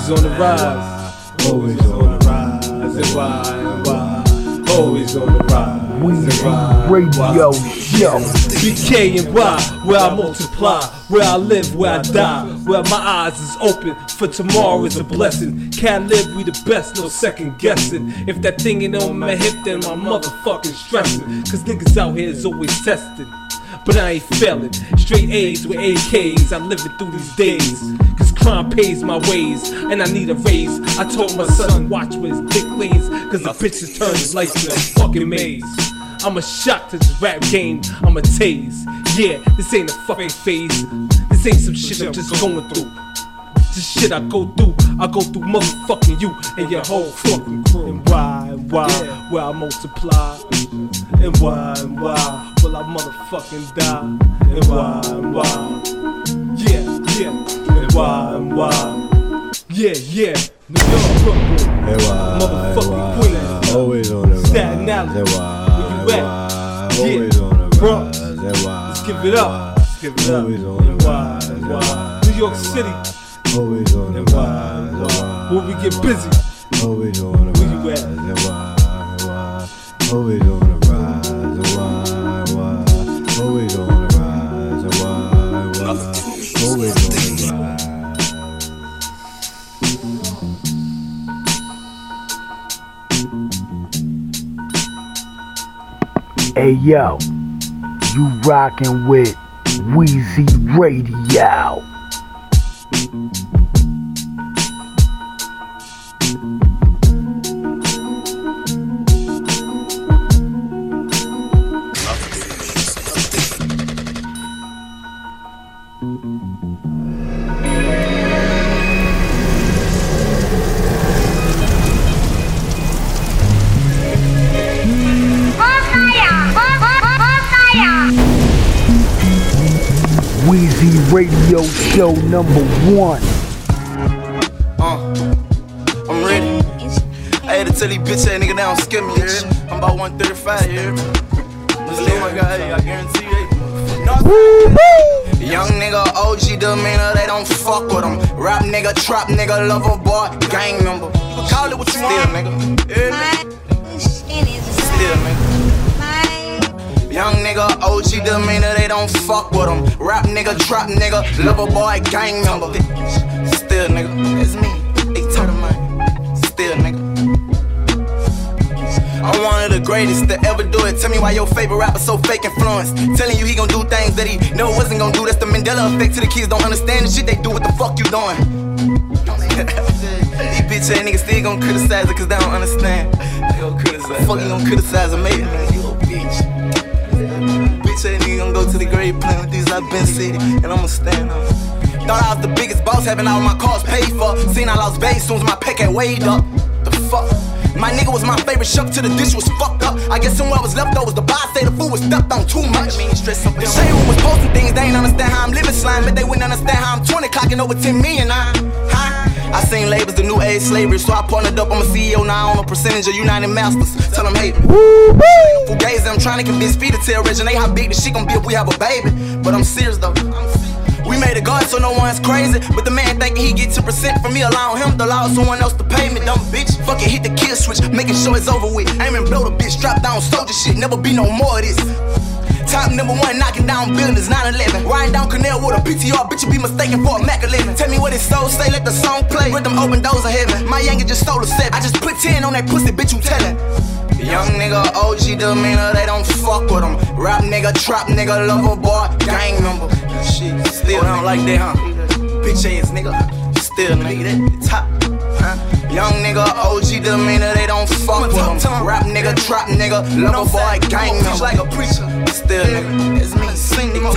Always on the rise. Always on the rise. Say why, why, always on the rise. Weezy Radio Show. BK and Y, where I multiply, where I live, where I die, where my eyes is open for tomorrow is a blessing. Can't live, we the best, no second guessing. If that thing ain't on my hip, then my motherfucking stressing. Cause niggas out here is always testing. But I ain't failing. Straight A's with AKs, I'm living through these days. Crime pays my ways, and I need a raise. I told my son, watch where his dick lays. Cause the bitches turn his life to a fucking maze. I'm a shock to this rap game, I'm a tase. Yeah, this ain't a fucking phase. This ain't some shit I'm just going through. This shit I go through, I go through motherfucking you and your whole fucking crew. And why, and why, where I multiply. And why, and why, will I motherfucking die. And why, and why, yeah, yeah. Why, and why, yeah, yeah. New York, Brooklyn, Hey why, motherfucking Queens. always on the rise. Staten Island. Hey why, Where you at? why, always on the Bronx. rise. Hey why, Let's give it up. Let's give it up. always on the why, rise. Hey why. why, New York hey City. Always on the rise. and why. why, When we get busy. Always on the Where you rise. at? Hey why, why, always on the rise. Hey yo, you rockin' with Weezy Radio. Radio Show number one. Uh, I'm ready. I had to tell these bitch ass nigga they don't skip me, you heard me? I'm about 135, here. heard me? Let's live my guy, I guarantee you. Young nigga, OG demeanor, they don't fuck with him. Rap nigga, trap nigga, lover boy, gang member. You can call it what you Still, want. nigga. Hear me? Still, nigga. Young nigga, OG demeanor, they don't fuck with him. Rap nigga, trap nigga, lover boy, gang member. Still, nigga, it's me. They talk mine. Still, nigga. I'm one of the greatest to ever do it. Tell me why your favorite rapper so fake influence. Telling you he gon' do things that he never wasn't gon' do. That's the Mandela effect to the kids don't understand the shit they do. What the fuck you doing? These bitch ass niggas still gon' criticize it cause they don't understand. They gon' criticize. Fuck you gon' criticize a mate, Ass nigga gon' go to the grave playing with these I've been city and I'ma stand up. Thought I was the biggest boss, having all my cars paid for. Seen I lost base soon as my pay had weighed up. The fuck? My nigga was my favorite shuck till the dish was fucked up. I guess somewhere I was left over was the boss say the food was stuffed on too much. I mean, stress. The shade room was posting things, they ain't understand how I'm living slime, but they wouldn't understand how I'm 20 clocking over 10 million. I? I seen labels, the new age slavery, so I partnered up. I'm a CEO now on a percentage of United Masters. Tell them hate me. Fugazi, I'm trying to convince Peter to tell Regine how big the shit gon' be if we have a baby. But I'm serious though. We made a god so no one's crazy. But the man thinking he get 2% from me, allowing him to allow someone else to pay me. Dumb bitch. Fuck it, hit the kill switch, making sure it's over with. Aiming blow the bitch, drop down soldier shit. Never be no more of this. Top number one, knocking down buildings, 9-11. Riding down Canal with a PTR, bitch, you be mistaken for a Mac 11. Tell me what his soul say, let the song play. With them open doors of heaven. My youngin' just stole a seven. I just put 10 on that pussy, bitch, you tellin'. Young nigga, OG demeanor, they don't fuck with him. Rap nigga, trap nigga, lover boy, gang member. Shit, still don't like that, huh? Bitch ass nigga, still nigga, that top. Young nigga, OG demeanor, they don't fuck with him. Rap nigga, trap nigga, lover boy, gang member. like a preacher. Still nigga, it's me, sing nigga.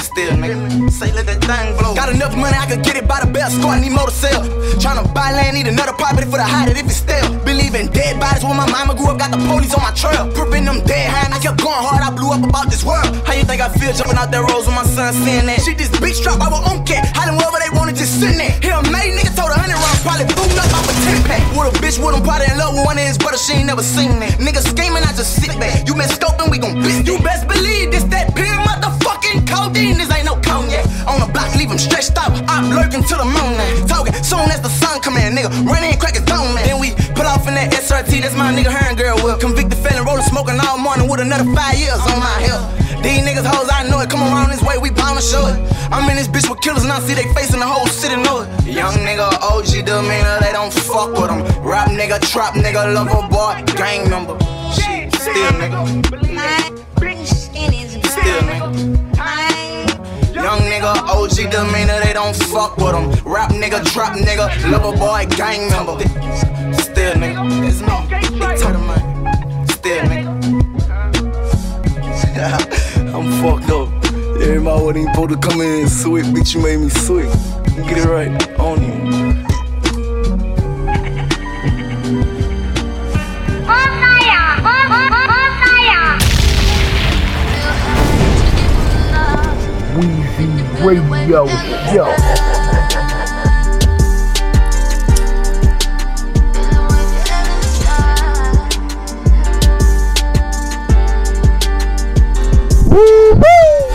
Still nigga, say let that thing blow. Got enough money, I could get it by the bell. Score, need more to sell. Tryna buy land, need another property for the hide it if it's stale. In dead bodies when my mama grew up, got the police on my trail. Prepping them dead hand, I kept going hard, I blew up about this world. How you think I feel jumping out that rose with my son seeing that? Shit, this bitch drop, I will own cat. Hiding wherever they wanted, just sitting there. Here, made nigga told a hundred rounds, probably boomed up off a 10 pack. With a bitch with him, probably in love with one of his brothers, she ain't never seen that. Nigga scheming, I just sit back. You been scoping, we gon' bitch. You best believe this, that pure motherfucking codeine. This ain't no cognac. On the block, leave him stretched out. I'm lurking till the moon now. Talking soon as the sun come in, nigga. Run in, crack his dome, man. Then we pull off in that SRT, that's my nigga Hearn girl with. Convicted felon, rolling, smoking all morning with another five years on my hip. These niggas hoes, I know it. Come around this way, we bound to show it. I'm in this bitch with killers and I see they face in the whole city know it. Young nigga, OG demeanor, they don't fuck with him. Rap nigga, trap nigga, lover boy, gang member. Shit, still nigga. OG demeanor, they don't fuck with him. Rap nigga, trap nigga, lover boy, gang member. Still nigga, it's man. Still nigga. I'm fucked up. Everybody wasn't even supposed to come in and sweet. Bitch, you made me sweet. Get it right. On you. Radio Show.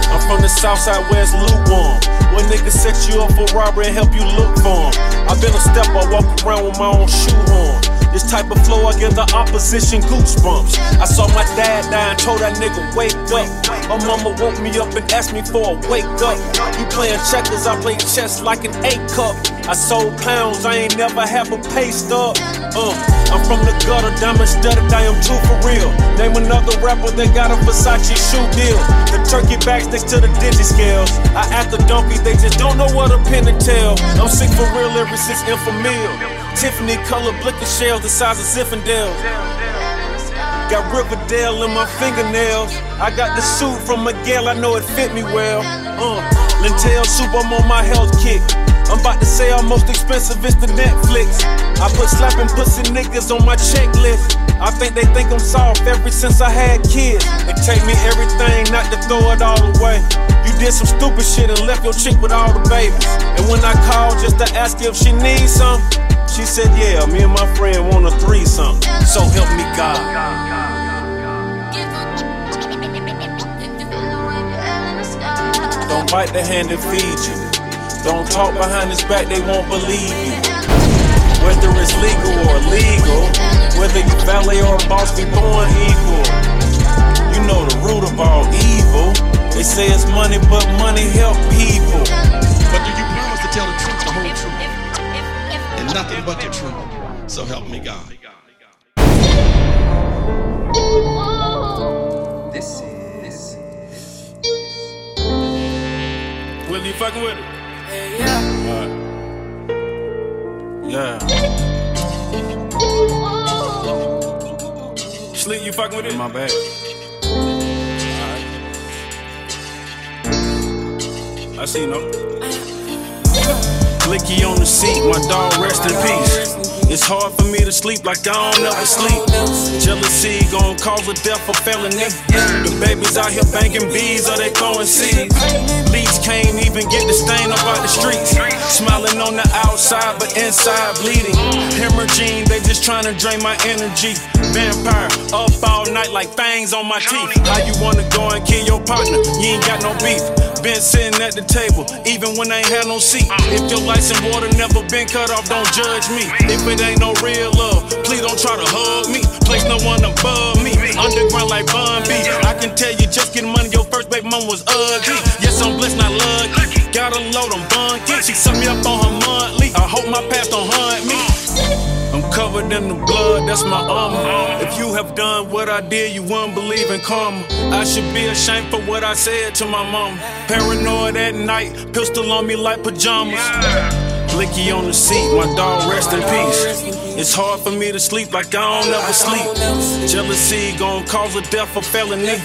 I'm from the south side where it's lukewarm. When niggas set you up for robbery and help you look for 'em. I've been a step, I walk around with my own shoe on. This type of flow, I give the opposition goosebumps. I saw my dad die and told that nigga, wake up. My mama woke me up and asked me for a wake up. You playing checkers, I play chess like an A cup. I sold pounds, I ain't never have a pay stub. Uh, I'm from the gutter, diamond studded, I am true for real. Name another rapper that got a Versace shoe deal. The turkey backs next to the digit scales. I act a donkey, they just don't know what a pin to tell. I'm sick for real ever since Enfamil. Tiffany color blicker shells the size of Zinfandel. Got Riverdale in my fingernails. I got the suit from Miguel, I know it fit me well. Uh, Lentil soup, I'm on my health kick. I'm about to say our most expensive is the Netflix. I put slapping pussy niggas on my checklist. I think they think I'm soft ever since I had kids. They take me everything, not to throw it all away. You did some stupid shit and left your chick with all the babies. And when I called just to ask if she needs some, she said, Yeah, me and my friend want a threesome. So help me God. Don't bite the hand that feeds you. Don't talk behind his back, they won't believe you. Whether it's legal or illegal, whether you valet or boss, be born equal. You know the root of all evil. They say it's money, but money help people. Nothing but the truth? So help me God. This is. Will you fucking with it? Yeah. Alright. Yeah. Sleep, you fucking with it? In my bad. Alright. I see no. Blicky on the seat, my dog rest in peace. It's hard for me to sleep like I don't ever sleep. Jealousy gon' cause a death for felony. The babies out here banking bees or they throwing seeds. Leech can't even get the stain up out the streets. Smiling on the outside, but inside bleeding. Hemorrhaging, they just trying to drain my energy. Vampire, up all night like fangs on my teeth. How you wanna go and kill your partner? You ain't got no beef. Been sitting at the table, even when I ain't had no seat. If your lights and water never been cut off, don't judge me. If it ain't no real love, please don't try to hug me. Place no one above me. Underground like Bun B. I can tell you just getting money, your first baby mom was ugly. Yes, I'm blessed, not lucky. Got a load on bun kick. She sucked me up on her monthly. I hope my past don't hunt me. Covered in the blood, that's my armor. If you have done what I did, you won't believe in karma. I should be ashamed for what I said to my mom. Paranoid at night, pistol on me like pajamas. Blicky on the seat, my dog rest in peace. It's hard for me to sleep like I don't ever sleep. Jealousy gon' cause a death or felony.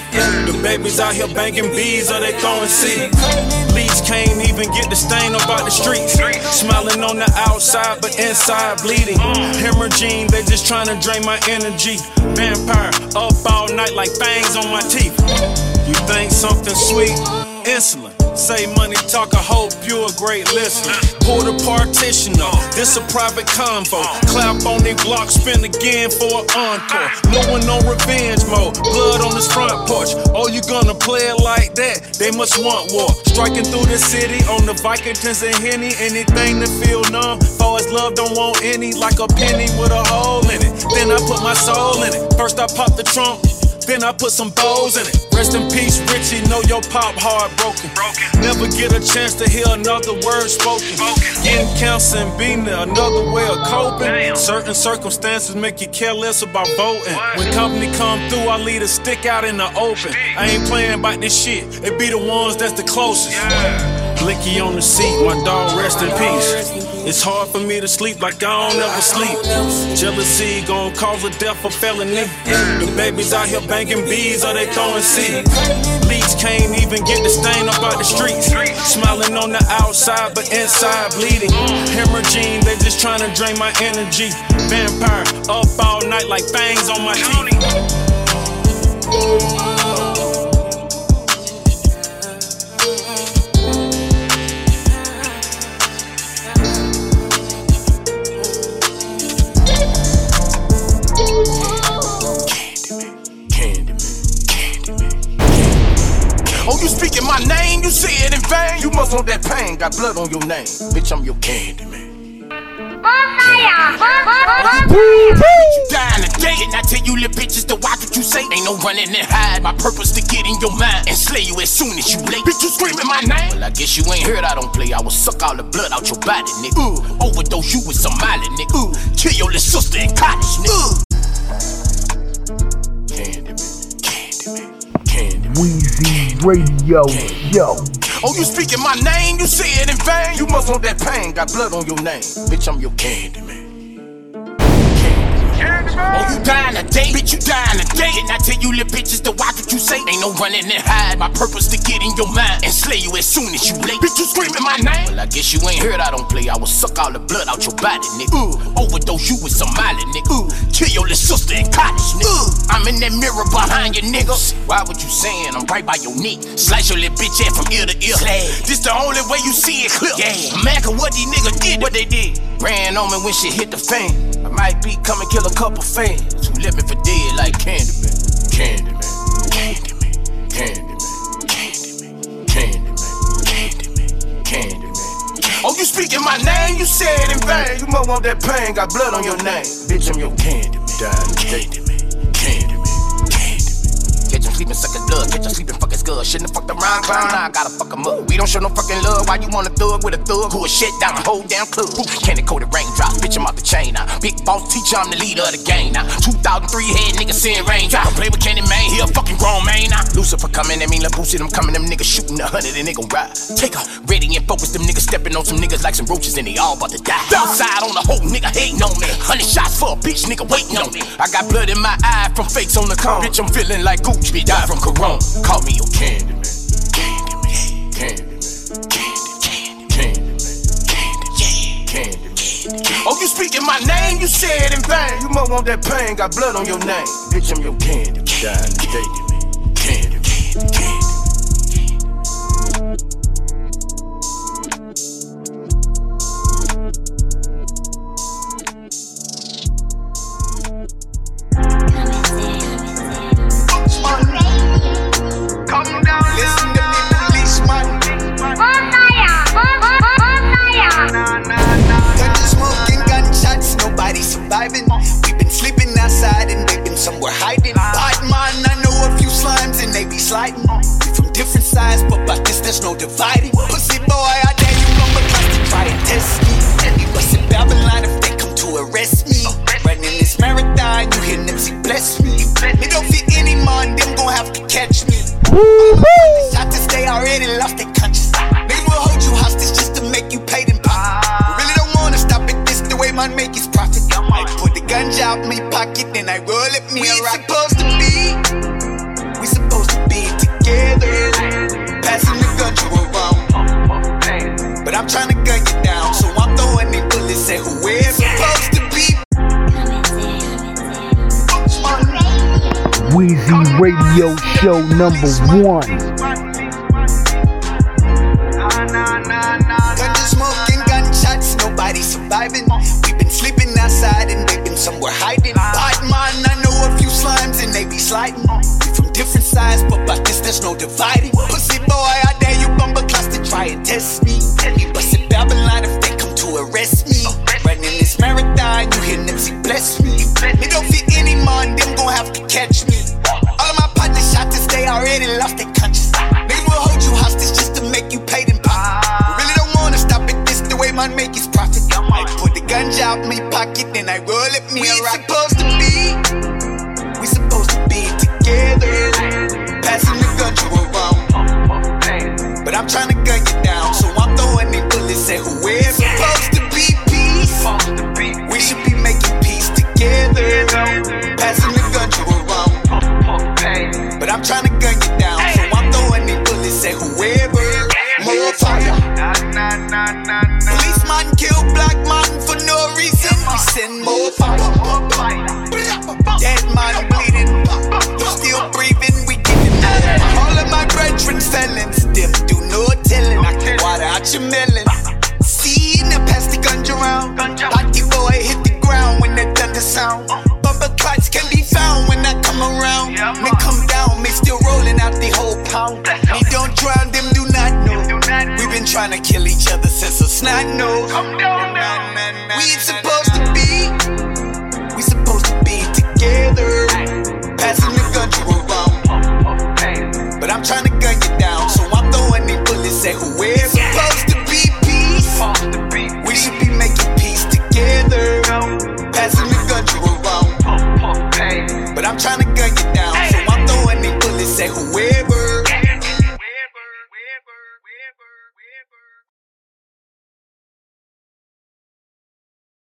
The babies out here banking bees or they throwing seeds. Leads can't even get the stain up out the streets. Smiling on the outside, but inside bleeding. Hemorrhaging, they just trying to drain my energy. Vampire, up all night like fangs on my teeth. You think something sweet? Insulin. Say money, talk, I hope you a great listener. Pull the partition up, this a private convo. Clap on the block, spin again for an encore. No one on revenge mode, blood on this front porch. Oh, you gonna play it like that? They must want war. Striking through the city on the Vikings and Henny. Anything to feel numb, as love don't want any. Like a penny with a hole in it. Then I put my soul in it. First I pop the trunk. Then I put some bows in it. Rest in peace, Richie. Know your pop heartbroken. Never get a chance to hear another word spoken. Getting cancer and being there, another way of coping. Certain circumstances make you care less about voting. When company come through, I leave a stick out in the open. I ain't playing about this shit. It be the ones that's the closest. Blicky on the seat, my dog rest in peace. It's hard for me to sleep like I don't ever sleep. Jealousy gon' cause a death or felony. The babies out here banking bees or they throwing seeds. Leads can't even get the stain up out the streets. Smiling on the outside, but inside bleeding. Hemorrhaging, they just trying to drain my energy. Vampire, up all night like fangs on my teeth. You say it in vain? You must want that pain. Got blood on your name. Bitch, I'm your candy man. You dying today, and I tell you little bitches to watch what you say. Ain't no running and hide. My purpose to get in your mind and slay you as soon as you late. Bitch, you screaming my name. Well, I guess you ain't heard I don't play. I will suck all the blood out your body, nigga. Uh, overdose you with Miley, nigga. Uh, kill your little sister in cottage, nigga. Weezy Radio Show. Oh, you speaking my name? You say it in vain? You must want that pain. Got blood on your name. Bitch, I'm your candy. Oh, you dying today, bitch, you dying today. And I tell you little bitches to watch what you say. Ain't no running and hide. My purpose to get in your mind and slay you as soon as you late. Bitch, you screaming my name. Well, I guess you ain't heard I don't play. I will suck all the blood out your body, nigga. Uh, overdose you with some Miley, nigga. Uh, kill your little sister in cottage, nigga. Uh, I'm in that mirror behind you, nigga. Why would you saying I'm right by your neck? Slice your little bitch ass from ear to ear. This the only way you see it clear. Yeah. America, what these niggas did? What they did? Ran on me when shit hit the fan. Might be come and kill a couple fans who left me for dead like Candyman. Candyman, Candyman, Candyman, Candyman, Candyman, Candyman, Candyman. Oh, you speaking my name? You said in vain. You must want that pain. Got blood on your name, bitch. I'm your Candyman. Dying Candyman. Sleeping, sucking blood. Catch him sleeping, fucking good. Shouldn't have fucked around, clown. Now I gotta fuck him up. We don't show no fucking love. Why you want a thug with a thug who a shit down the whole damn club? Candy coated raindrops, bitch, I'm out the chain now. Big boss teacher, I'm the leader of the gang now. 2003 head nigga seeing raindrops. Don't play with Candy Man, he a fucking grown man now. Lucifer coming at me, like Boosie, them coming, them niggas shooting a hundred and they gon' ride. Take off, ready and focus, them niggas stepping on some niggas like some roaches and they all about to die. Outside on the whole nigga hating on me. Hundred shots for a bitch, nigga waiting on me. I got blood in my eye from fakes on the cone. Bitch, I'm feeling like Gucci, bitch, died from Corona. Call me your Candyman. Candyman. Candyman. Candy. Candyman. Candy. Candyman. Oh, you speaking my name? You said in vain. You must want that pain. Got blood on your name. Bitch, I'm your candy. Dying today. number one. dead and lost their. Niggas will hold you hostage just to make you pay them pockets. We really don't wanna stop it, this the way make profit. I put the gun pocket, then I roll it me we.